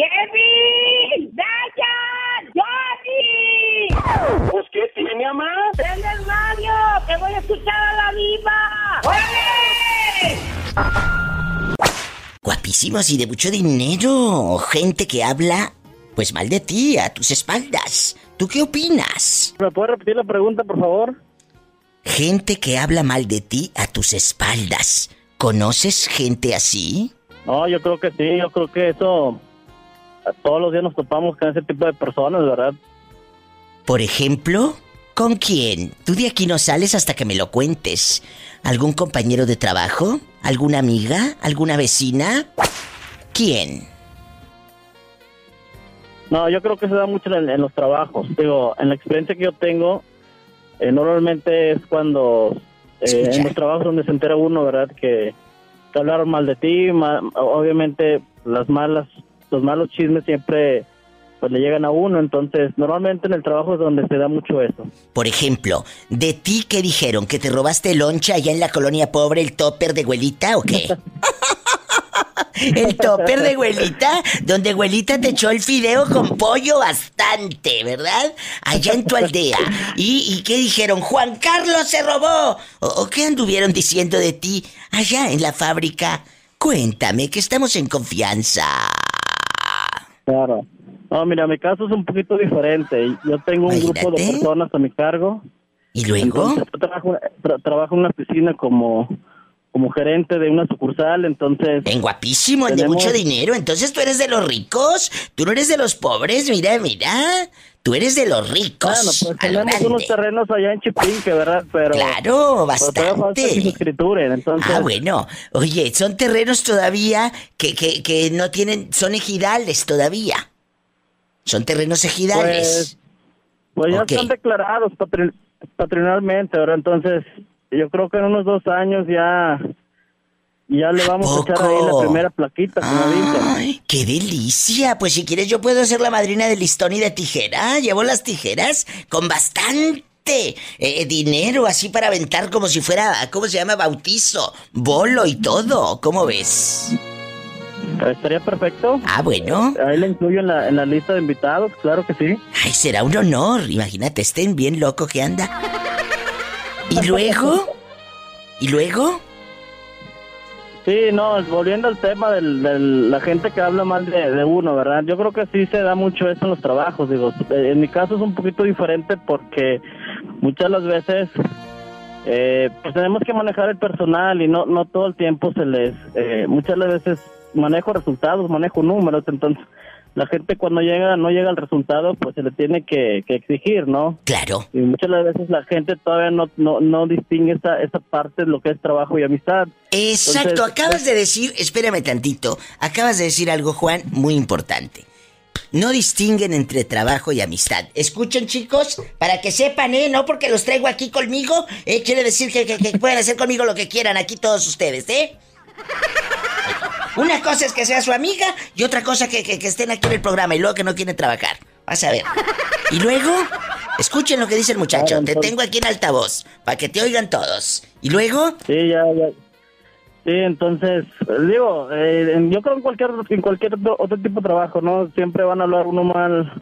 ¡Kevin! ¡Dayan! ¡Johnny! ¿Pues qué tiene, mamá? ¡Prende el radio! ¡Que voy a escuchar a la viva! ¡Oye! Guapísimos y de mucho dinero. Gente que habla, pues mal de ti, a tus espaldas. ¿Tú qué opinas? ¿Me puede repetir la pregunta, por favor? Gente que habla mal de ti a tus espaldas. ¿Conoces gente así? No, yo creo que sí, yo creo que eso... Todos los días nos topamos con ese tipo de personas, ¿verdad? Por ejemplo, ¿con quién? Tú de aquí no sales hasta que me lo cuentes. ¿Algún compañero de trabajo? ¿Alguna amiga? ¿Alguna vecina? ¿Quién? No, yo creo que se da mucho en, en los trabajos. Digo, en la experiencia que yo tengo, eh, normalmente es cuando eh, en los trabajos donde se entera uno, ¿verdad? Que, que hablaron mal de ti, ma- obviamente las malas, los malos chismes siempre pues le llegan a uno, entonces normalmente en el trabajo es donde se da mucho eso. Por ejemplo, ¿de ti qué dijeron? ¿Que te robaste loncha allá en la colonia pobre, el topper de güelita o qué? el topper de güelita, donde güelita te echó el fideo con pollo bastante, ¿verdad? Allá en tu aldea. ¿Y, y qué dijeron? Juan Carlos se robó. ¿O, o qué anduvieron diciendo de ti allá en la fábrica? Cuéntame, que estamos en confianza. Claro. No, mira, mi caso es un poquito diferente. Yo tengo un grupo de personas a mi cargo. ¿Y luego? Entonces, yo trabajo, tra- trabajo en una oficina como, como gerente de una sucursal, entonces... En guapísimo, el de Tenemos- mucho dinero. Entonces tú eres de los ricos. Tú no eres de los pobres. Mira, mira. Tú eres de los ricos. Bueno, pues tenemos unos terrenos allá en Chipinque, ¿verdad? Pero... Claro, pero bastante. que escrituren, entonces... Ah, bueno. Oye, son terrenos todavía que, que, que no tienen. Son ejidales todavía. Son terrenos ejidales. Pues ya Ok. están declarados patri- patrimonialmente, ¿verdad? Entonces, yo creo que en unos dos años ya... Ya le vamos a echar ahí la primera plaquita, como dicen. ¡Ay, qué delicia! Pues si quieres yo puedo ser la madrina de listón y de tijera. Llevo las tijeras con bastante eh, dinero así para aventar como si fuera, ¿cómo se llama? Bautizo, bolo y todo. ¿Cómo ves? Estaría perfecto. Ah, bueno. Ahí le incluyo en la, en la lista de invitados, claro que sí. Ay, será un honor. Imagínate, estén bien loco que anda. ¿Y luego? ¿Y luego? Sí, no, volviendo al tema de la gente que habla mal de, de uno, ¿verdad? Yo creo que sí se da mucho eso en los trabajos, digo. eh, En mi caso es un poquito diferente porque muchas de las veces eh, pues tenemos que manejar el personal y no no todo el tiempo se les... eh, muchas de las veces manejo resultados, manejo números, entonces la gente cuando llega no llega al resultado pues se le tiene que, que exigir, ¿no? Claro. Y muchas de las veces la gente todavía no, no, no distingue esa, esa parte de lo que es trabajo y amistad. Exacto, Entonces, acabas de decir, espérame tantito, acabas de decir algo, Juan, muy importante. No distinguen entre trabajo y amistad. Escuchen, chicos, para que sepan, ¿eh? No porque los traigo aquí conmigo, ¿eh? Quiere decir que, que- que pueden hacer conmigo lo que quieran aquí todos ustedes, ¿eh? Una cosa es que sea su amiga y otra cosa que, que- que estén aquí en el programa y luego que no quieren trabajar. Vas a ver. Y luego, escuchen lo que dice el muchacho. Claro, Te entonces- tengo aquí en altavoz, para que te oigan todos. Y luego, Sí, ya, ya. Sí, entonces, digo, eh, yo creo en cualquier, en cualquier otro, tipo de trabajo, ¿no? Siempre van a hablar uno mal,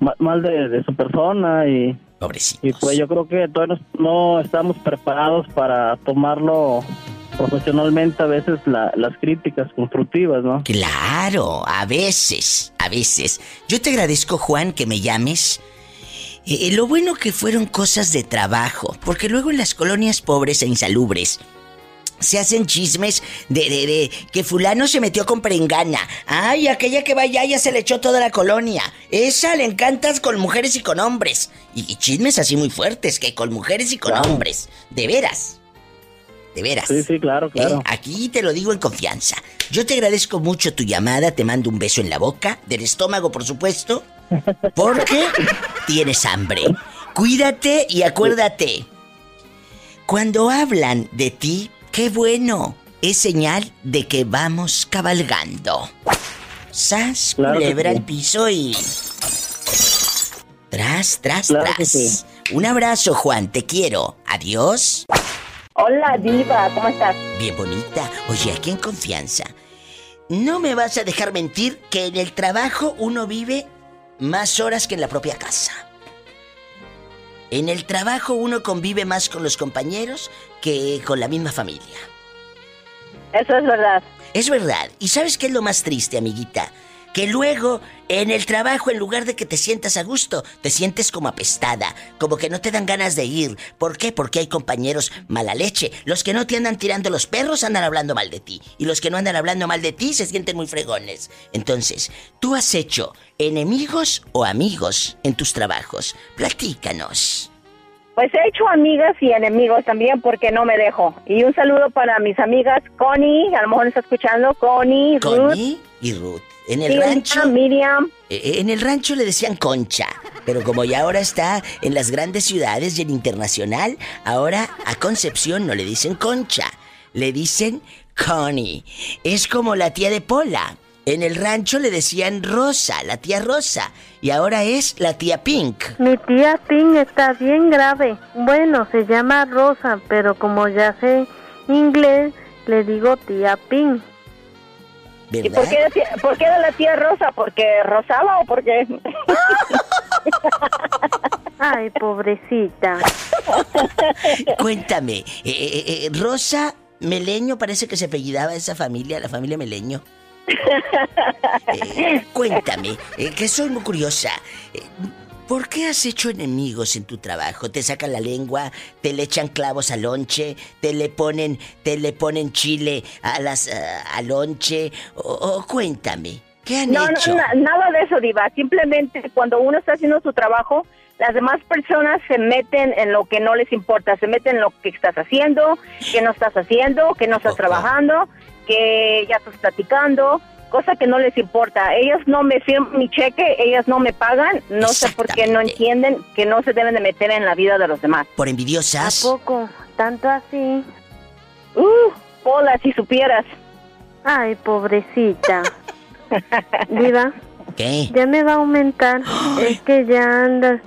ma- mal de, de su persona y, pobrecitos. y pues yo creo que todavía no, no estamos preparados para tomarlo profesionalmente a veces la- las críticas constructivas, ¿no? Claro, a veces, a veces. Yo te agradezco, Juan, que me llames. Eh, eh, lo bueno que fueron cosas de trabajo, porque luego en las colonias pobres e insalubres se hacen chismes de, de, de que fulano se metió con perengana. Ay, aquella que va allá ya se le echó toda la colonia. Esa le encantas con mujeres y con hombres. Y, y chismes así muy fuertes, que con mujeres y con Claro. hombres. De veras. De veras. Sí, sí, claro, claro. ¿Eh? Aquí te lo digo en confianza. Yo te agradezco mucho tu llamada, te mando un beso en la boca, del estómago, por supuesto, porque tienes hambre. Cuídate y acuérdate. Cuando hablan de ti, qué bueno. Es señal de que vamos cabalgando. Sas, Claro que culebra sí. al piso y. Tras, tras, Claro tras. sí. Un abrazo, Juan, te quiero. Adiós. Hola, Diva, ¿cómo estás? Bien bonita. Oye, aquí en confianza. no me vas a dejar mentir que en el trabajo uno vive más horas que en la propia casa. En el trabajo uno convive más con los compañeros que con la misma familia. Eso es verdad. Es verdad. ¿Y sabes qué es lo más triste, amiguita? Que luego, en el trabajo, en lugar de que te sientas a gusto, te sientes como apestada, como que no te dan ganas de ir. ¿Por qué? Porque hay compañeros mala leche. Los que no te andan tirando los perros andan hablando mal de ti. Y los que no andan hablando mal de ti se sienten muy fregones. Entonces, ¿tú has hecho enemigos o amigos en tus trabajos? Platícanos. Pues he hecho amigas y enemigos también porque no me dejo. Y un saludo para mis amigas Connie, a lo mejor está escuchando, Connie, Ruth. Connie y Ruth. En el rancho. Miriam. Eh, En el rancho le decían concha, pero como ya ahora está en las grandes ciudades y en internacional, ahora a Concepción no le dicen concha, le dicen Connie. Es como la tía de Pola. En el rancho le decían Rosa, la tía Rosa, y ahora es la tía Pink. Mi tía Pink está bien grave. Bueno, se llama Rosa, pero como ya sé inglés, le digo tía Pink. ¿Y por qué, decía- por qué de la tía Rosa? ¿Porque rosaba o porque...? Ay, pobrecita. Cuéntame, eh, eh, eh, Rosa Meleño parece que se apellidaba esa familia, la familia Meleño. Eh, cuéntame, eh, que soy muy curiosa. Eh, ¿Por qué has hecho enemigos en tu trabajo? ¿Te sacan la lengua? ¿Te le echan clavos al lonche? ¿Te le ponen, te le ponen chile a las ah, al lonche? O, o cuéntame, ¿qué han No, no, hecho? na- nada de eso, Diva. Simplemente cuando uno está haciendo su trabajo, las demás personas se meten en lo que no les importa. Se meten en lo que estás haciendo, que no estás haciendo, que no estás Ojo. trabajando, que ya estás platicando, cosa que no les importa. Ellas no me firman mi cheque, ellas no me pagan. No sé por qué no entienden que no se deben de meter en la vida de los demás. Por ¿A envidiosas. poco? ¿Tanto así? Uh, hola, si supieras. Ay, pobrecita. Diva, ¿Qué? ya me va a aumentar. Es que ya anda,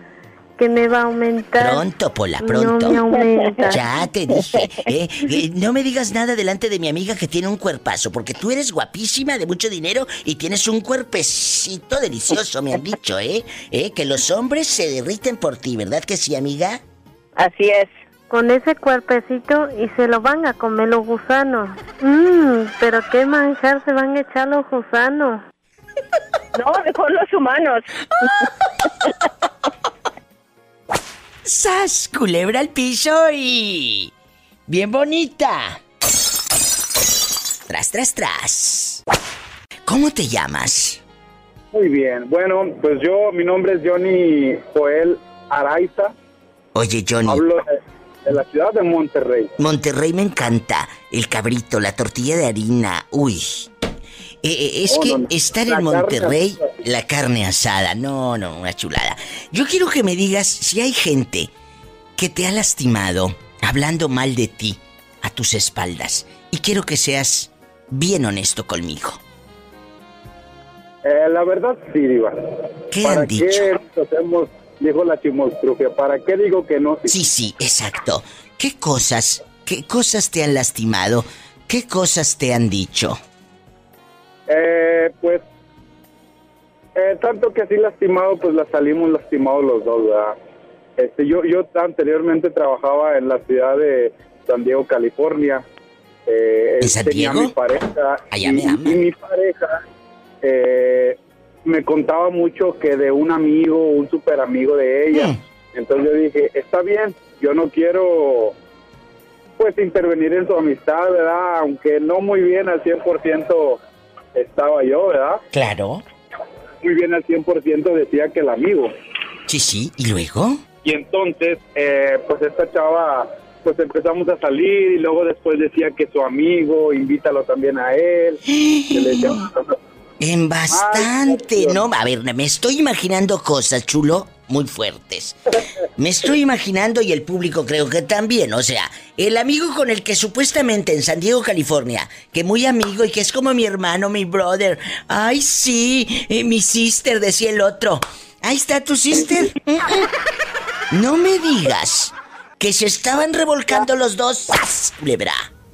que me va a aumentar. Pronto, Pola, pronto. No me aumenta. Ya te dije, ¿eh? Eh, No me digas nada delante de mi amiga que tiene un cuerpazo, porque tú eres guapísima, de mucho dinero y tienes un cuerpecito delicioso, me han dicho, ¿eh? ¿eh? Que los hombres se derriten por ti, ¿verdad que sí, amiga? Así es. Con ese cuerpecito y se lo van a comer los gusanos. Mmm, pero qué manjar se van a echar los gusanos. No, mejor los humanos. ¡Sas! Culebra al piso y... Bien bonita. Tras, tras, tras. ¿Cómo te llamas? Muy bien. Bueno, pues yo, mi nombre es Johnny Joel Araiza. Oye, Johnny. Hablo de, de la ciudad de Monterrey. Monterrey me encanta. El cabrito, la tortilla de harina. Uy. Eh, eh, es Oh, que no, no. estar La en Monterrey, la carne asada. No, no, una chulada. Yo quiero que me digas si hay gente que te ha lastimado hablando mal de ti a tus espaldas. Y quiero que seas bien honesto conmigo. Eh, la verdad, sí, Diva. ¿Qué ¿Para han dicho? qué hacemos, dijo la chimostrufia, ¿para qué digo que no? Sí, sí, exacto. ¿Qué cosas, qué cosas te han lastimado? ¿Qué cosas te han dicho? Eh, pues, eh, tanto que así lastimado, pues la salimos lastimados los dos, ¿verdad? Este, yo, yo anteriormente trabajaba en la ciudad de San Diego, California. Eh, ¿En San tenía Diego? mi pareja. Allá y, me ama. y mi pareja eh, me contaba mucho que de un amigo, un super amigo de ella. Mm. Entonces yo dije, está bien, yo no quiero pues intervenir en su amistad, ¿verdad? Aunque no muy bien al 100% estaba yo, ¿verdad? Claro. Muy bien al 100% decía que el amigo. Sí, sí. ¿Y luego? Y entonces, eh, pues esta chava, pues empezamos a salir y luego después decía que su amigo, invítalo también a él. que le decía- En bastante, Ay, ¿no? A ver, me estoy imaginando cosas, chulo, muy fuertes. Me estoy imaginando y el público creo que también, o sea, el amigo con el que supuestamente en San Diego, California, que muy amigo y que es como mi hermano, mi brother. Ay, sí, eh, mi sister, decía el otro. Ahí está tu sister. No me digas que se estaban revolcando los dos. ¡Sas, culebra!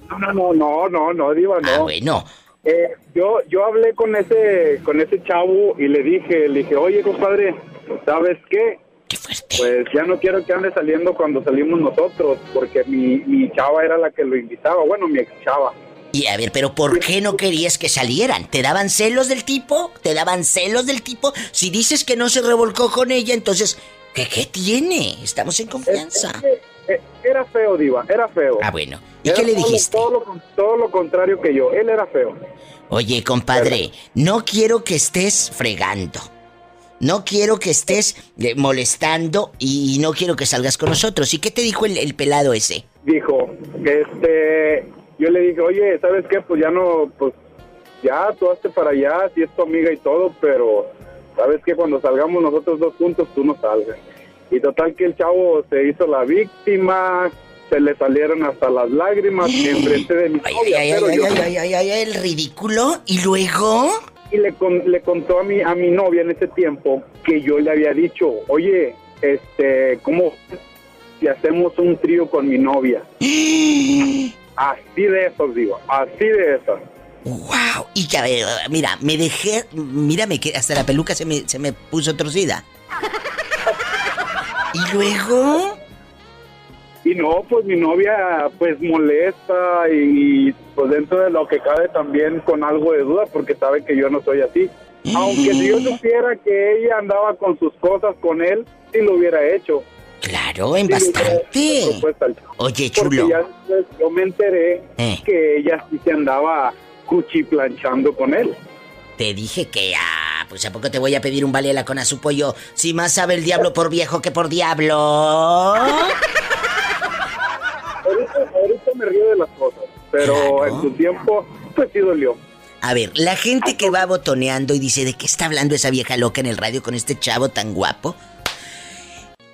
No, no, no, no, no, no, Diva, no. Ah, bueno. Eh, yo yo hablé con ese con ese chavo y le dije, le dije, oye compadre, ¿sabes qué? Qué fuerte. Pues ya no quiero que ande saliendo cuando salimos nosotros, porque mi, mi chava era la que lo invitaba, bueno, mi ex chava. Y a ver, pero ¿por qué no querías que salieran? ¿Te daban celos del tipo? ¿Te daban celos del tipo? Si dices que no se revolcó con ella, entonces, ¿qué, qué tiene? Estamos en confianza. Era feo, Diva, era feo. Ah, bueno. ¿Y Era qué le dijiste? Todo lo, con- todo lo contrario que yo, él era feo. Oye, compadre, no quiero que estés fregando. No quiero que estés eh, molestando y no quiero que salgas con nosotros. ¿Y qué te dijo el, el pelado ese? Dijo, este, yo le dije, oye, ¿sabes qué? Pues ya no, pues ya tú hazte para allá, si es tu amiga y todo, pero sabes que cuando salgamos nosotros dos juntos, tú no salgas. Y total que el chavo se hizo la víctima, se le salieron hasta las lágrimas en frente de mi Ay, novia, ay, ay, ay, ay, ay, ay, el ridículo. ¿Y luego? Y le, con- le contó a mi, a mi novia en ese tiempo que yo le había dicho, oye, este, ¿cómo si hacemos un trío con mi novia? Así de esos, digo, así de esos. ¡Wow! Y eh, mira, me dejé. Mírame que hasta la peluca se me, se me puso torcida. ¿Y luego? Y no, pues mi novia, pues molesta y, pues dentro de lo que cabe también con algo de duda porque sabe que yo no soy así. Aunque si yo supiera que ella andaba con sus cosas con él, sí lo hubiera hecho. Claro, en Sí bastante. Oye, Porque chulo. ya después yo me enteré Eh. que ella sí se andaba cuchiplanchando con él. Te dije que, ah, pues a poco te voy a pedir un con a su pollo. Si más sabe el diablo por viejo que por diablo. Me río de las cosas, pero Claro. en su tiempo, pues sí dolió. A ver, la gente que va botoneando y dice de qué está hablando esa vieja loca en el radio con este chavo tan guapo.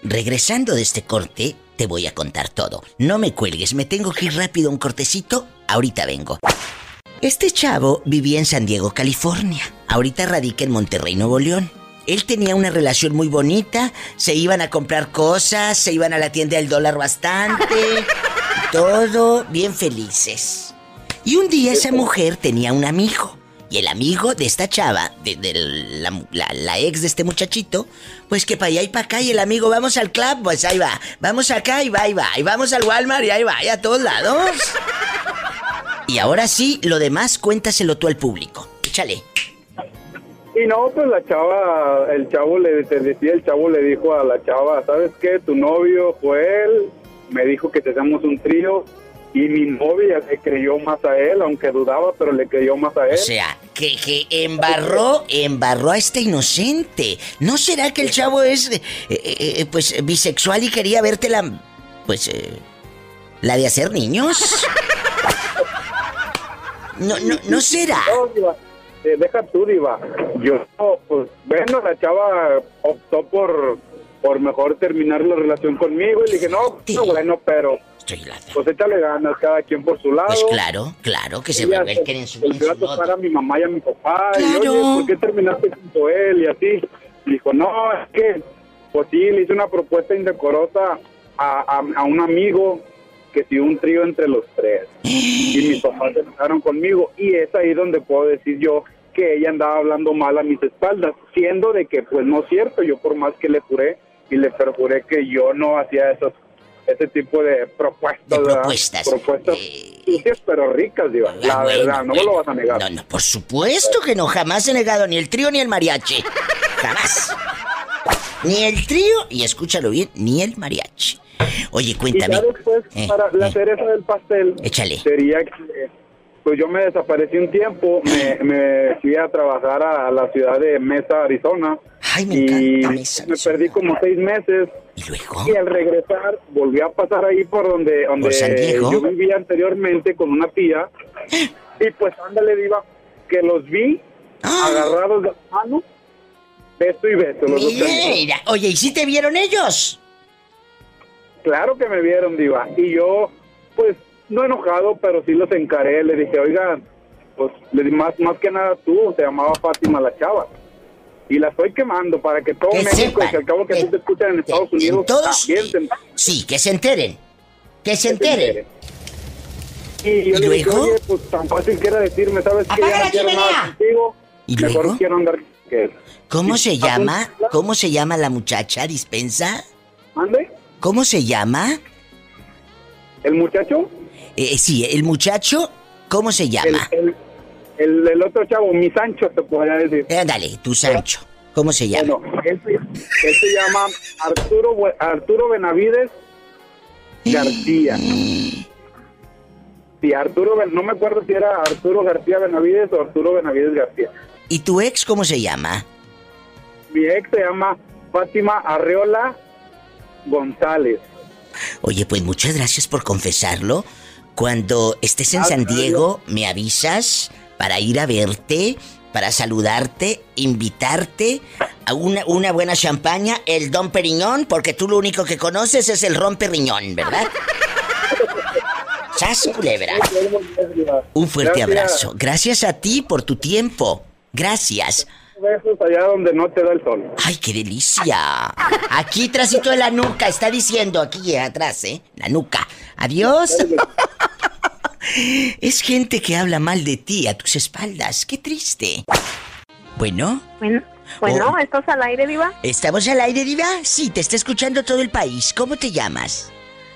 Regresando de este corte, te voy a contar todo. No me cuelgues, me tengo que ir rápido a un cortecito. Ahorita vengo. Este chavo vivía en San Diego, California. Ahorita radica en Monterrey, Nuevo León. Él tenía una relación muy bonita, se iban a comprar cosas, se iban a la tienda del dólar bastante, todo bien felices. Y un día esa mujer tenía un amigo. Y el amigo de esta chava, de, de la, la- la ex de este muchachito, pues que para allá y para acá, y el amigo, vamos al club, pues ahí va. Vamos acá y va, y va. Y vamos al Walmart y ahí va, y a todos lados. Y ahora sí, lo demás cuéntaselo tú al público. Échale. Y no, pues la chava, el chavo le te decía, el chavo le dijo a la chava, ¿sabes qué? Tu novio fue él, me dijo que te hacemos un trío y mi novia le creyó más a él, aunque dudaba, pero le creyó más a él. O sea, que, que embarró, embarró a este inocente. ¿No será que el chavo es, eh, eh, eh, pues, bisexual y quería verte la, pues, eh, la de hacer niños? No, no, no será. No, eh, deja tú, Diva. Yo, pues, bueno, la chava optó por, por mejor terminar la relación conmigo y le dije, no, Sí. no, bueno, pero pues échale ganas cada quien por su lado. Pues claro, claro, que se Ella revuelquen en su, volvió a tocar a mi mamá y a mi papá. Claro. Y, oye, ¿por qué terminaste junto a él? Y así. Dijo, no, es que, pues sí, le hice una propuesta indecorosa a, a, a un amigo que si un trío entre los tres. Y mis papás se enojaron conmigo. Y es ahí donde puedo decir yo que ella andaba hablando mal a mis espaldas, siendo de que, pues no es cierto, yo por más que le juré y le perjuré que yo no hacía esos ese tipo de propuestas, De propuestas. propuestas Eh, sucias pero ricas, Diva. Ah, La bueno, verdad, no me lo vas a negar. No, no, por supuesto que no, jamás he negado ni el trío ni el mariachi. Jamás. Ni el trío, y escúchalo bien, ni el mariachi. Oye, y cuéntame. ya después, Eh, para la eh, cereza del pastel, Échale. sería que, pues yo me desaparecí un tiempo, me, me fui a trabajar a la ciudad de Mesa, Arizona, Ay, me y Mesa, me perdí como seis meses, ¿Y luego? y al regresar volví a pasar ahí por donde, donde yo vivía anteriormente con una tía, y pues ándale, diva, que los vi Ah. agarrados de la mano, beso y beso, los dos caninos. Mira, oye, ¿y si te vieron ellos? Claro que me vieron, Diva. Y yo, pues, no enojado, pero sí los encaré. Le dije, oigan, pues, le di más, más que nada tú, se llamaba Fátima la chava. Y la estoy quemando para que todo Que México, sepan, que al cabo que que- te escuchan en Estados Que- en Unidos, todos, también se, sí, que se enteren. Que se que se enteren. entere. y yo ¿Y le dije, luego? oye, pues tan fácil que era decirme, ¿sabes qué? ¡Apaga Ya la no quiero nada contigo. ¿Y Mejor luego? quiero andar que. ¿Cómo Y- se llama? ¿Cómo se llama la muchacha, dispensa? ¿Mande? ¿Cómo se llama? ¿El muchacho? Eh, sí, el muchacho, ¿cómo se llama? el, el, el otro chavo, mi Sancho, te podría decir. Eh, dale, tu Sancho. ¿Cómo se llama? Bueno, él se, él se llama Arturo, Arturo Benavides García. Sí, Arturo, no me acuerdo si era Arturo García Benavides o Arturo Benavides García. ¿Y tu ex cómo se llama? Mi ex se llama Fátima Arreola González. Oye, pues muchas gracias por confesarlo. Cuando estés en San Diego, me avisas para ir a verte, para saludarte, invitarte a una, una buena champaña, el Don Periñón, porque tú lo único que conoces es el Ron Perriñón, ¿verdad? ¡Sas, culebra! Un fuerte abrazo. Gracias a ti por tu tiempo. Gracias. Besos allá donde no te da el sol. ¡Ay, qué delicia! Aquí trasito de la nuca, está diciendo aquí atrás, ¿eh? La nuca. Adiós. Es gente que habla mal de ti a tus espaldas. Qué triste. Bueno, Bueno, bueno Oh. ¿estás al aire, Diva? ¿estamos al aire, Diva? Sí, te está escuchando todo el país. ¿Cómo te llamas?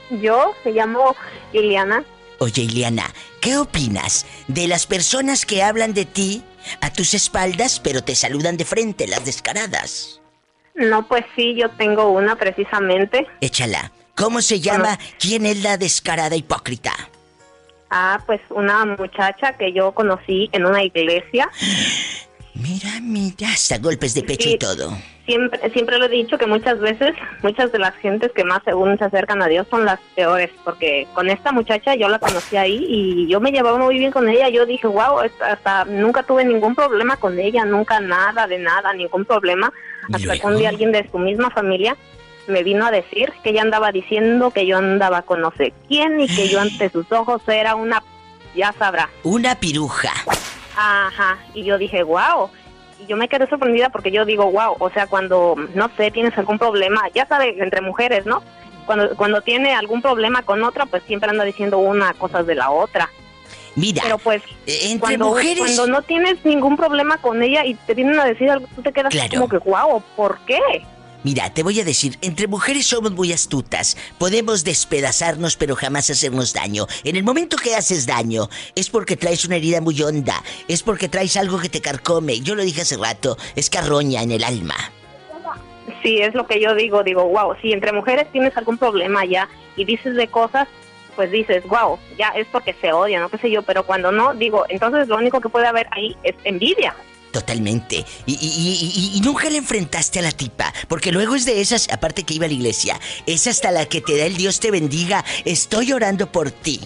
Yo me llamo Liliana. Oye, Ileana, ¿qué opinas de las personas que hablan de ti a tus espaldas, pero te saludan de frente, las descaradas? No, pues sí, yo tengo una precisamente. Échala. ¿Cómo se llama? ¿Quién es la descarada hipócrita? Ah, pues una muchacha que yo conocí en una iglesia. Mira, mira, hasta golpes de pecho Sí. y todo. Siempre, siempre lo he dicho que muchas veces, muchas de las gentes que más según se acercan a Dios son las peores, porque con esta muchacha yo la conocí ahí y yo me llevaba muy bien con ella. Yo dije, wow, hasta nunca tuve ningún problema con ella, nunca nada de nada, ningún problema. ¿Y Hasta que un día alguien de su misma familia me vino a decir que ella andaba diciendo que yo andaba con no sé quién y que yo ante sus ojos era una, ya sabrá. Una piruja. Ajá, y yo dije, wow. Y yo me quedé sorprendida porque yo digo, wow, o sea, cuando, no sé, tienes algún problema, ya sabes, entre mujeres, ¿no? Cuando, cuando tiene algún problema con otra, pues siempre anda diciendo una cosas de la otra. Mira, Pero pues, eh, entre cuando, mujeres... cuando no tienes ningún problema con ella y te vienen a decir algo, tú te quedas Claro. como que, wow, ¿por qué? Mira, te voy a decir, entre mujeres somos muy astutas. Podemos despedazarnos, pero jamás hacernos daño. En el momento que haces daño, es porque traes una herida muy honda. Es porque traes algo que te carcome. Yo lo dije hace rato, es carroña en el alma. Sí, es lo que yo digo, digo, wow, si entre mujeres tienes algún problema ya y dices de cosas, pues dices, wow, ya es porque se odian, no qué sé yo, pero cuando no, digo, entonces lo único que puede haber ahí es envidia. Totalmente. Y, y- nunca le enfrentaste a la tipa. Porque luego es de esas, aparte que iba a la iglesia, es hasta la que te da el Dios te bendiga. Estoy orando por ti.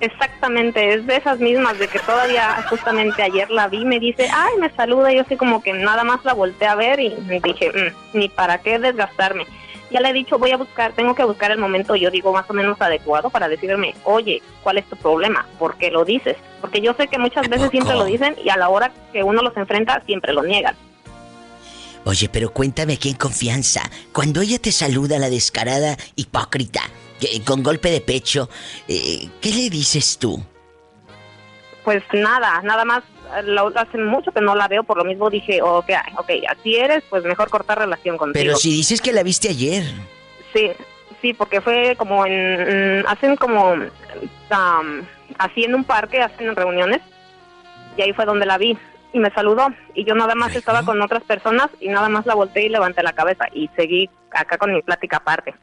Exactamente, es de esas mismas, de que todavía justamente ayer la vi, me dice, ay, me saluda, yo así como que nada más la volteé a ver y dije, "Mm, ni para qué desgastarme. Ya le he dicho, voy a buscar, tengo que buscar el momento, yo digo, más o menos adecuado para decirme, oye, ¿cuál es tu problema? ¿Por qué lo dices? Porque yo sé que muchas ¿A veces siempre lo dicen y a la hora que uno los enfrenta siempre lo niegan. Oye, pero cuéntame aquí en confianza. Cuando ella te saluda, la descarada hipócrita, que- con golpe de pecho, eh, ¿qué le dices tú? Pues nada, nada más, lo- hace mucho que no la veo, por lo mismo dije, ok, ok, así eres, pues mejor cortar relación contigo. Pero si dices que la viste ayer. Sí, sí, porque fue como en, mm, hacen como, am, así en un parque, hacen reuniones, y ahí fue donde la vi, y me saludó, y yo nada más estaba con otras personas, y nada más la volteé y levanté la cabeza, y seguí acá con mi plática aparte.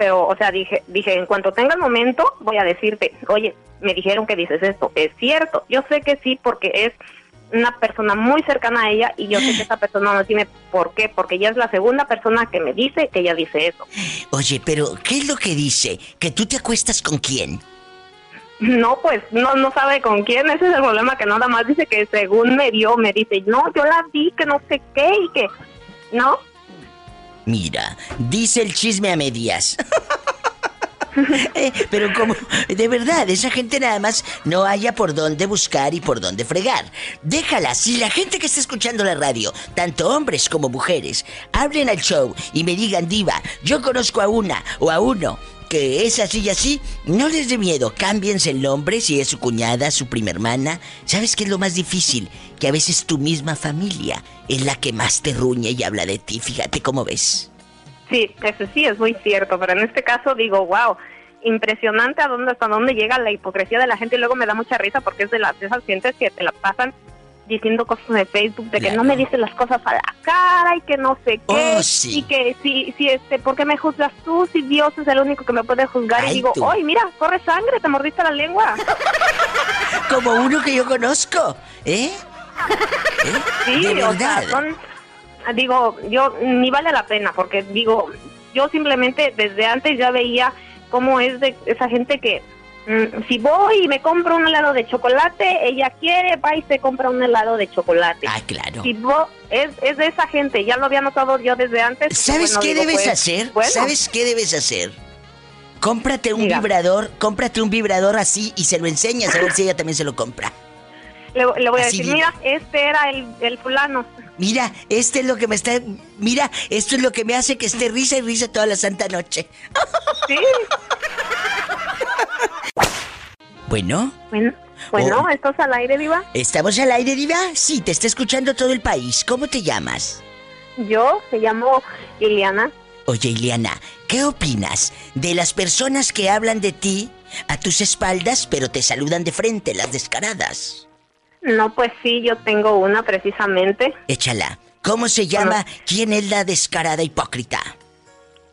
Pero, o sea, dije, dije, en cuanto tenga el momento, voy a decirte, oye, me dijeron que dices esto, es cierto, yo sé que sí, porque es una persona muy cercana a ella y yo sé que esa persona no tiene por qué, porque ella es la segunda persona que me dice que ella dice eso. Oye, pero ¿qué es lo que dice? ¿Que tú te acuestas con quién? No, pues no no sabe con quién, ese es el problema que nada más dice que según me vio, me dice, no, yo la vi, que no sé qué y que, ¿no? Mira, dice el chisme a medias. Eh, pero como, de verdad, esa gente nada más no haya por dónde buscar y por dónde fregar. Déjala, si la gente que está escuchando la radio, tanto hombres como mujeres, hablen al show y me digan, diva, yo conozco a una o a uno que es así y así, no les dé miedo, cámbiense el nombre si es su cuñada, su prima hermana. ¿Sabes qué es lo más difícil? Que a veces tu misma familia es la que más te ruñe y habla de ti, fíjate cómo ves. Sí, eso sí es muy cierto, pero en este caso digo, wow, impresionante a dónde, hasta dónde llega la hipocresía de la gente y luego me da mucha risa porque es de las de esas gentes que te la pasan diciendo cosas de Facebook de que no me dices las cosas a la cara y que no sé qué Oh, sí. y que si si este ¿por qué me juzgas tú si Dios es el único que me puede juzgar Ay, y digo. "Ay, mira, corre sangre, te mordiste la lengua." Como uno que yo conozco, ¿eh? ¿Eh? Sí, de o sea, son, digo, yo ni vale la pena porque digo, yo simplemente desde antes ya veía cómo es de esa gente que si voy y me compro un helado de chocolate, ella quiere, va y se compra un helado de chocolate. Ah, claro. Si vo- es, es de esa gente, ya lo había notado yo desde antes. ¿Sabes Bueno, qué digo, debes pues, hacer? bueno, ¿Sabes qué debes hacer? Cómprate un Diga. vibrador, cómprate un vibrador así y se lo enseñas a ver si ella también se lo compra. Le, le voy a Así decir, mira, este era el, el fulano. Mira, este es lo que me está. Mira, esto es lo que me hace que esté risa y risa toda la santa noche. Sí, Bueno, bueno, bueno, Oh. ¿estás al aire, Diva? ¿estamos al aire, Diva? Sí, te está escuchando todo el país. ¿Cómo te llamas? Yo me llamo Iliana. Oye, Ileana, ¿qué opinas de las personas que hablan de ti a tus espaldas, pero te saludan de frente, las descaradas? No, pues sí, yo tengo una precisamente. Échala. ¿Cómo se llama? ¿Quién es la descarada hipócrita?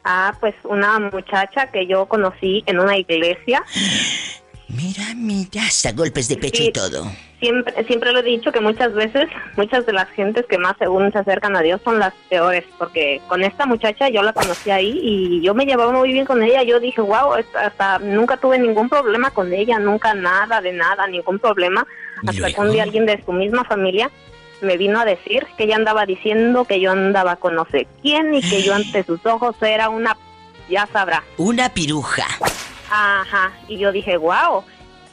Ah, pues una muchacha que yo conocí en una iglesia. Mira, mira, hasta golpes de pecho Sí. y todo. Siempre, siempre lo he dicho que muchas veces, muchas de las gentes que más según se acercan a Dios son las peores, porque con esta muchacha yo la conocí ahí y yo me llevaba muy bien con ella. Yo dije, wow, hasta nunca tuve ningún problema con ella, nunca nada de nada, ningún problema. ¿Y Hasta que un día alguien de su misma familia me vino a decir que ella andaba diciendo que yo andaba con no sé quién y que yo ante sus ojos era una, ya sabrá. Una piruja. Ajá, y yo dije, wow.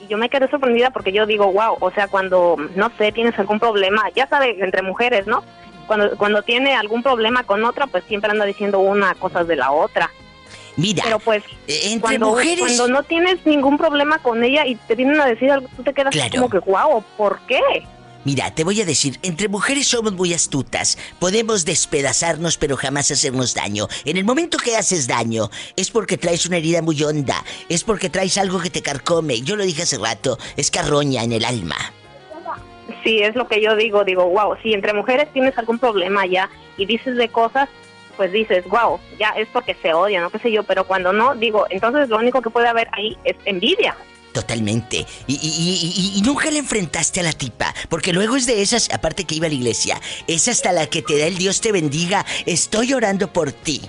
Y yo me quedé sorprendida porque yo digo, wow, o sea, cuando, no sé, tienes algún problema, ya sabes, entre mujeres, ¿no? Cuando, cuando tiene algún problema con otra, pues siempre anda diciendo una cosas de la otra. Mira, Pero pues, eh, entre cuando, mujeres... cuando no tienes ningún problema con ella y te vienen a decir algo, tú te quedas Claro. como que, wow, ¿por qué? Mira, te voy a decir, entre mujeres somos muy astutas. Podemos despedazarnos pero jamás hacernos daño. En el momento que haces daño es porque traes una herida muy honda, es porque traes algo que te carcome. Yo lo dije hace rato, es carroña en el alma. Sí, es lo que yo digo, digo, wow, si entre mujeres tienes algún problema ya y dices de cosas, pues dices, wow, ya es porque se odian, no qué sé yo, pero cuando no, digo, entonces lo único que puede haber ahí es envidia. Totalmente. Y, y- y- nunca le enfrentaste a la tipa. Porque luego es de esas, aparte que iba a la iglesia, es hasta la que te da el Dios te bendiga. Estoy orando por ti.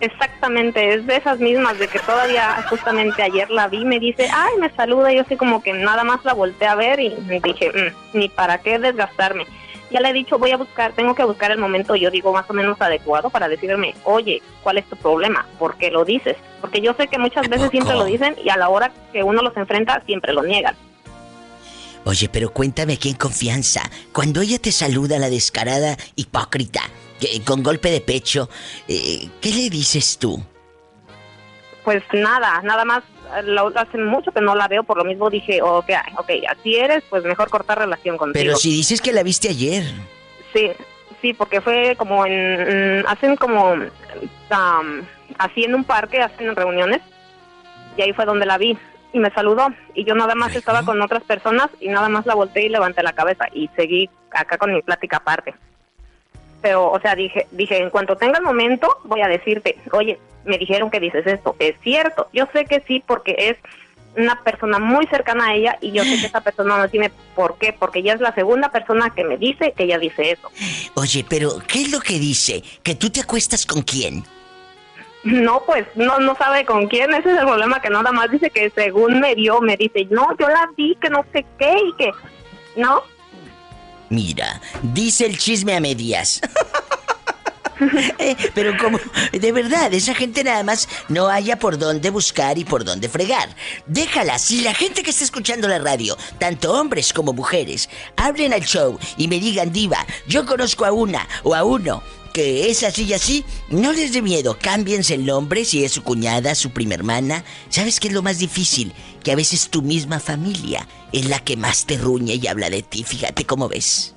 Exactamente, es de esas mismas, de que todavía justamente ayer la vi, me dice, ay, me saluda, y yo así como que nada más la volteé a ver y dije, "Mm, ni para qué desgastarme. Ya le he dicho, voy a buscar, tengo que buscar el momento, yo digo, más o menos adecuado para decirme, oye, ¿cuál es tu problema? ¿Por qué lo dices? Porque yo sé que muchas ¿A veces siempre lo dicen y a la hora que uno los enfrenta siempre lo niegan. Oye, pero cuéntame aquí en confianza. Cuando ella te saluda, la descarada hipócrita, que- con golpe de pecho, eh, ¿qué le dices tú? Pues nada, nada más, lo, hace mucho que no la veo, por lo mismo dije, ok, ok, así eres, pues mejor cortar relación contigo. Pero si dices que la viste ayer. Sí, sí, porque fue como en, mm, hacen como, um, así en un parque, hacen reuniones, y ahí fue donde la vi, y me saludó, y yo nada más estaba con otras personas, y nada más la volteé y levanté la cabeza, y seguí acá con mi plática aparte. Pero, o sea, dije, dije, en cuanto tenga el momento, voy a decirte, oye, me dijeron que dices esto, es cierto, yo sé que sí, porque es una persona muy cercana a ella y yo sé que esa persona no tiene por qué, porque ella es la segunda persona que me dice que ella dice eso. Oye, pero ¿qué es lo que dice? ¿Que tú te acuestas con quién? No, pues no no sabe con quién, ese es el problema que nada más dice que según me vio, me dice, no, yo la vi, que no sé qué y que, ¿no? Mira, dice el chisme a medias. Eh, pero como, de verdad, esa gente nada más no haya por dónde buscar y por dónde fregar. Déjala, si la gente que está escuchando la radio, tanto hombres como mujeres, hablen al show y me digan, diva, yo conozco a una o a uno que es así y así, no les dé miedo, cámbiense el nombre si es su cuñada, su prima hermana. ¿Sabes qué es lo más difícil? Que a veces tu misma familia es la que más te ruñe y habla de ti. Fíjate cómo ves.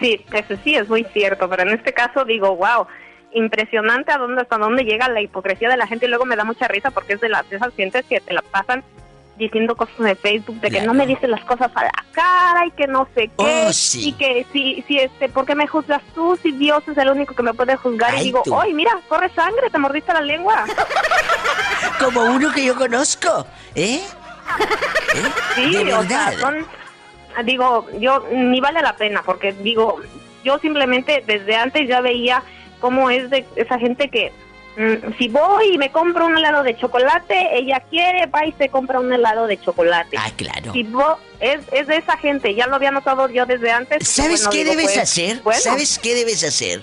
Sí, eso sí es muy cierto, pero en este caso digo, wow, impresionante a dónde, hasta dónde llega la hipocresía de la gente y luego me da mucha risa porque es de, las, de esas gentes que te la pasan diciendo cosas de Facebook de que no me dices las cosas a la cara y que no sé qué Oh, sí. y que si si este ¿por qué me juzgas tú si Dios es el único que me puede juzgar Ay, y digo tú. ¡ay mira corre sangre te mordiste la lengua Como uno que yo conozco, ¿eh? ¿Eh? sí de o sea verdad. son digo yo ni vale la pena porque digo yo simplemente desde antes ya veía cómo es de esa gente que si voy y me compro un helado de chocolate ella quiere va y se compra un helado de chocolate Ah, claro. Si vos, es, es de esa gente, ya lo había notado yo desde antes. ¿Sabes Bueno, qué digo, debes pues, hacer? bueno. ¿Sabes qué debes hacer?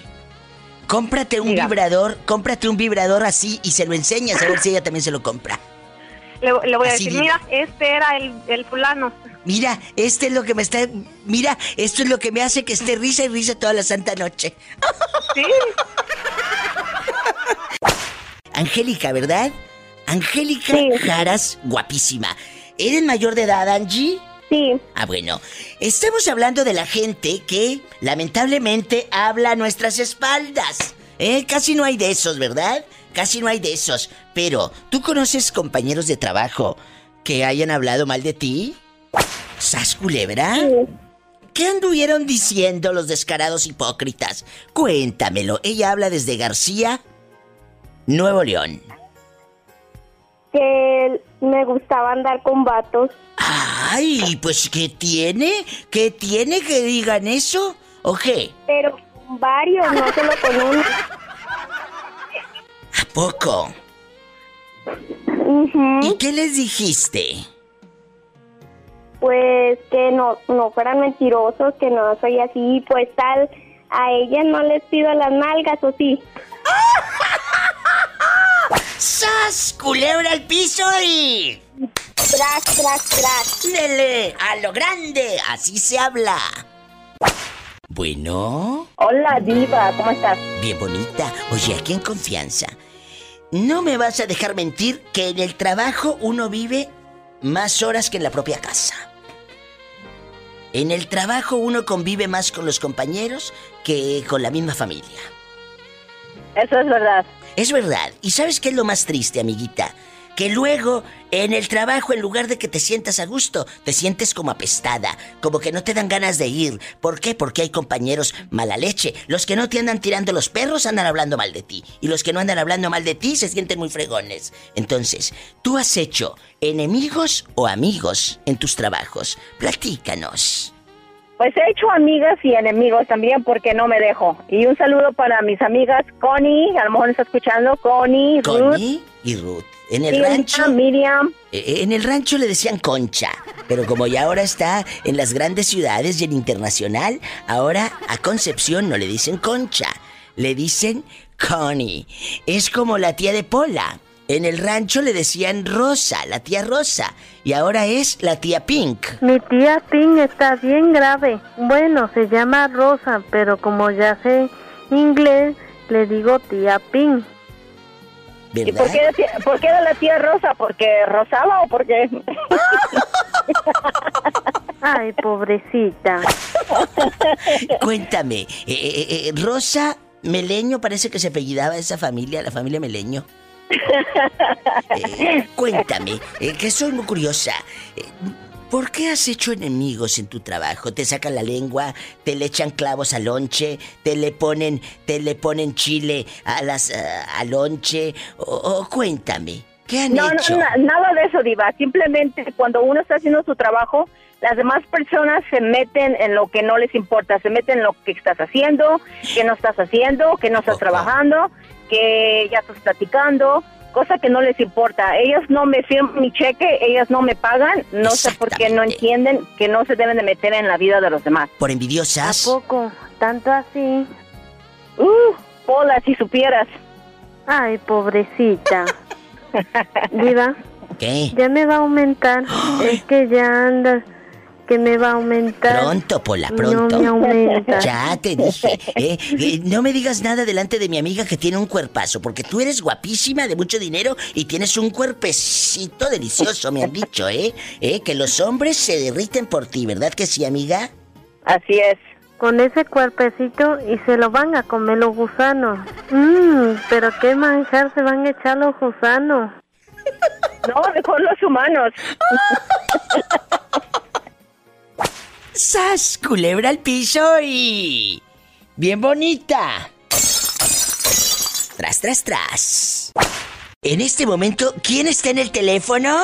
Cómprate un Diga. vibrador, cómprate un vibrador así y se lo enseñas a ver si ella también se lo compra. Le, le voy a Así decir, mira, este era el, el fulano. Mira, este es lo que me está. Mira, esto es lo que me hace que esté risa y risa toda la santa noche. Sí, Angélica, ¿verdad? Angélica Sí. Jaras, guapísima. ¿Eres mayor de edad, Angie? Sí, Ah, bueno. Estamos hablando de la gente que lamentablemente habla a nuestras espaldas. ¿Eh? Casi no hay de esos, ¿verdad? Casi no hay de esos. Pero, ¿tú conoces compañeros de trabajo que hayan hablado mal de ti? ¿Sas culebra? ¿Qué anduvieron diciendo los descarados hipócritas? Cuéntamelo. Ella habla desde García, Nuevo León. que me gustaba andar con vatos. Ay, pues ¿qué tiene? ¿Qué tiene que digan eso? ¿O qué? Pero con varios, no solo con uno. ¿A poco? ¿Y qué les dijiste? Pues que no, no fueran mentirosos, que no soy así, pues tal. A ellas no les pido las nalgas, ¿o sí? ¡Sas! ¡Culebra al piso y... Tras, tras, tras. ¡Dele! ¡A lo grande! Así se habla. Bueno, Hola, Diva, ¿cómo estás? bien bonita. Oye, aquí en confianza. No me vas a dejar mentir que en el trabajo uno vive más horas que en la propia casa. En el trabajo uno convive más con los compañeros que con la misma familia. Eso es verdad. Es verdad. ¿Y sabes qué es lo más triste, amiguita? Que luego, en el trabajo, en lugar de que te sientas a gusto, te sientes como apestada, como que no te dan ganas de ir. ¿Por qué? Porque hay compañeros mala leche. Los que no te andan tirando los perros andan hablando mal de ti. Y los que no andan hablando mal de ti se sienten muy fregones. Entonces, ¿tú has hecho enemigos o amigos en tus trabajos? Platícanos. Pues he hecho amigas y enemigos también porque no me dejo. Y un saludo para mis amigas Connie, a lo mejor está escuchando, Connie, Ruth, Connie y Ruth. En el rancho. Miriam. Eh, En el rancho le decían concha, pero como ya ahora está en las grandes ciudades y en internacional, ahora a Concepción no le dicen concha, le dicen Connie. Es como la tía de Pola. En el rancho le decían Rosa, la tía Rosa, y ahora es la tía Pink. Mi tía Pin está bien grave. Bueno, se llama Rosa, pero como ya sé inglés, le digo tía Pin. ¿Y por qué, decía- por qué era la tía Rosa? ¿Porque rosaba o porque...? Ay, pobrecita. Cuéntame, eh, eh, eh, Rosa Meleño parece que se apellidaba esa familia, la familia Meleño. Eh, cuéntame, eh, que soy muy curiosa. Eh, ¿Por qué has hecho enemigos en tu trabajo? ¿Te sacan la lengua? ¿Te le echan clavos al lonche? ¿Te le ponen, te le ponen chile a las eh, al lonche? O, o cuéntame, ¿qué han No, no, hecho? na- nada de eso, Diva. Simplemente cuando uno está haciendo su trabajo, las demás personas se meten en lo que no les importa. Se meten en lo que estás haciendo, que no estás haciendo, que no estás Ojo. trabajando, que ya estás platicando, cosa que no les importa. Ellas no me firman mi cheque, ellas no me pagan. No sé por qué no entienden que no se deben de meter en la vida de los demás. Por ¿A envidiosas. poco? ¿Tanto así? Uh, Pola, si supieras. Ay, pobrecita. Diva, ¿Qué? ya me va a aumentar. Es que ya anda que me va a aumentar. Pronto, Pola, pronto. No me aumenta. Ya te dije. ¿eh? Eh, no me digas nada delante de mi amiga que tiene un cuerpazo, porque tú eres guapísima, de mucho dinero y tienes un cuerpecito delicioso, me han dicho, ¿eh? ¿eh? Que los hombres se derriten por ti, ¿verdad que sí, amiga? Así es. Con ese cuerpecito y se lo van a comer los gusanos. Mmm, pero qué manjar se van a echar los gusanos. No, mejor los humanos. ¡Sas! Culebra al piso y. Bien bonita. Tras, tras, tras. En este momento, ¿quién está en el teléfono?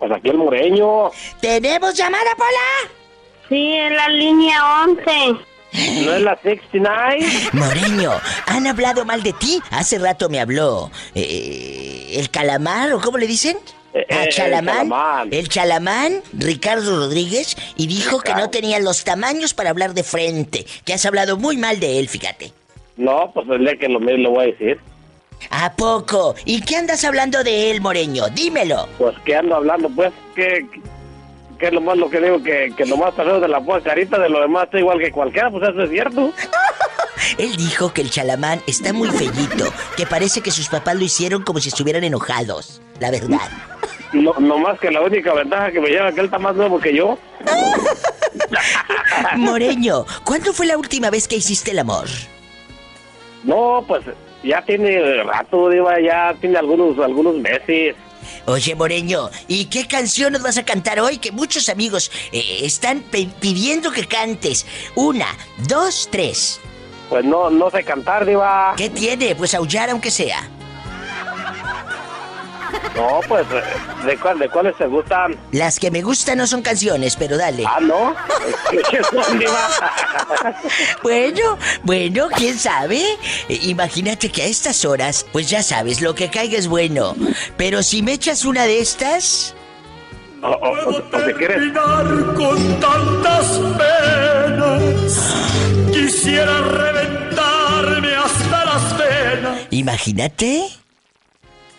Pues aquí el moreño. ¿Tenemos llamada, Pola? Sí, en la línea 11. ¿No es la 69? Moreño, ¿han hablado mal de ti? Hace rato me habló. eh, ¿El calamar o cómo le dicen? Eh, ¿A eh, el Chalamán? Chalamán. El Chalamán, Ricardo Rodríguez, y dijo que no tenía los tamaños para hablar de frente. Que has hablado muy mal de él, fíjate. No, pues es que lo le voy a decir. ¿A poco? ¿Y qué andas hablando de él, Moreño? Dímelo. Pues que ando hablando, pues que, que es lo más lo que digo, que, que nomás sabemos de la pura carita, de lo demás está igual que cualquiera, pues eso es cierto. Él dijo que el Chalamán está muy fellito, que parece que sus papás lo hicieron como si estuvieran enojados. La verdad. No, nomás que la única ventaja que me lleva que él está más nuevo que yo. Moreño, ¿cuándo fue la última vez que hiciste el amor? No, pues ya tiene rato, Diva, ya tiene algunos, algunos meses. Oye, Moreño, ¿y qué canción nos vas a cantar hoy? Que muchos amigos eh, están pidiendo que cantes. Una, dos, tres. Pues no, no sé cantar, Diva. ¿Qué tiene? Pues aullar aunque sea. No, pues, ¿de, cuál, de cuáles te gustan? Las que me gustan no son canciones, pero dale. Ah, ¿no? Bueno, bueno, quién sabe. Eh, imagínate que a estas horas, pues ya sabes, lo que caiga es bueno. Pero si me echas una de estas. O, o, o- o si quieres, con tantas penas. Quisiera reventarme hasta las venas. Imagínate.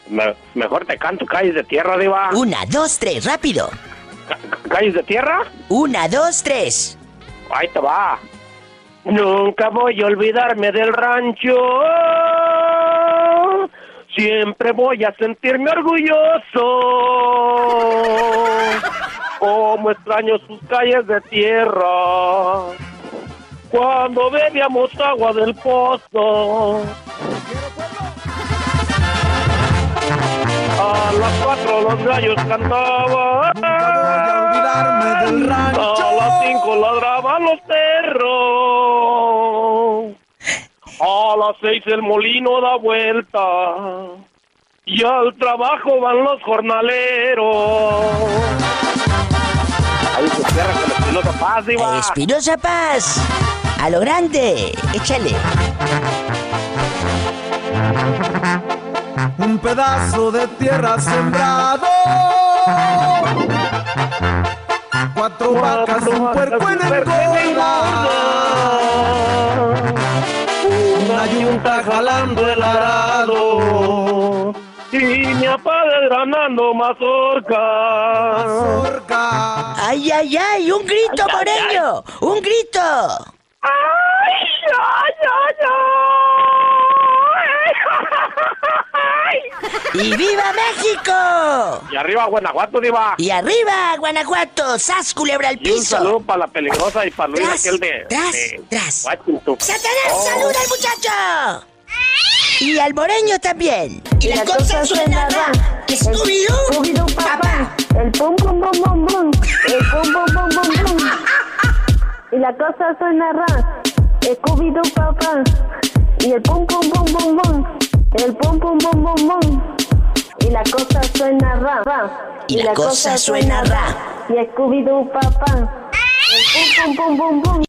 Me- mejor te canto calles de tierra, Diva. Una, dos, tres, rápido. Ca- ¿Calles de tierra? Una, dos, tres. Ahí te va. Nunca voy a olvidarme del rancho. Siempre voy a sentirme orgulloso. Como extraño sus calles de tierra. Cuando bebíamos agua del pozo. A las cuatro los gallos cantaban. olvidarme del rancho. A las cinco ladraban los perros. A las seis el molino da vuelta. Y al trabajo van los jornaleros. Ahí se cierra con Espinosa Paz, Diva. Espinosa Paz. A lo grande. Échale. Un pedazo de tierra sembrado. Cuatro vacas, un puerco en engorda. Una yunta jalando el arado. Y mi papá desgranando mazorca. Zorca. ¡Ay, ay, ay! ¡Un grito, Moreño! ¡Un grito! ¡Ay, ay, ay, ¡Y viva México! Y arriba Guanajuato, Diva. ¡Y arriba, Guanajuato! ¡Sas, culebra al Y un saludo piso! para la peligrosa y para Luis Tras, aquel de... tras, de tras. Washington. ¡Satanás, Oh. saluda al muchacho! Y al moreño también. Y la cosa suena. Scooby-Doo. Scooby-Doo, papá. El pum, pum, pum, pum, pum. El pum, pum, pum, pum, pum. Y la cosa suena ra. Scooby-Doo, papá. Y el pum, pum, pum, pum, pum. El pum, pum, pum, pum, pum. Y la cosa suena ra, ra. Y la cosa suena ra. Y Scooby-Doo, papá. El pum, pum, pum, pum, pum.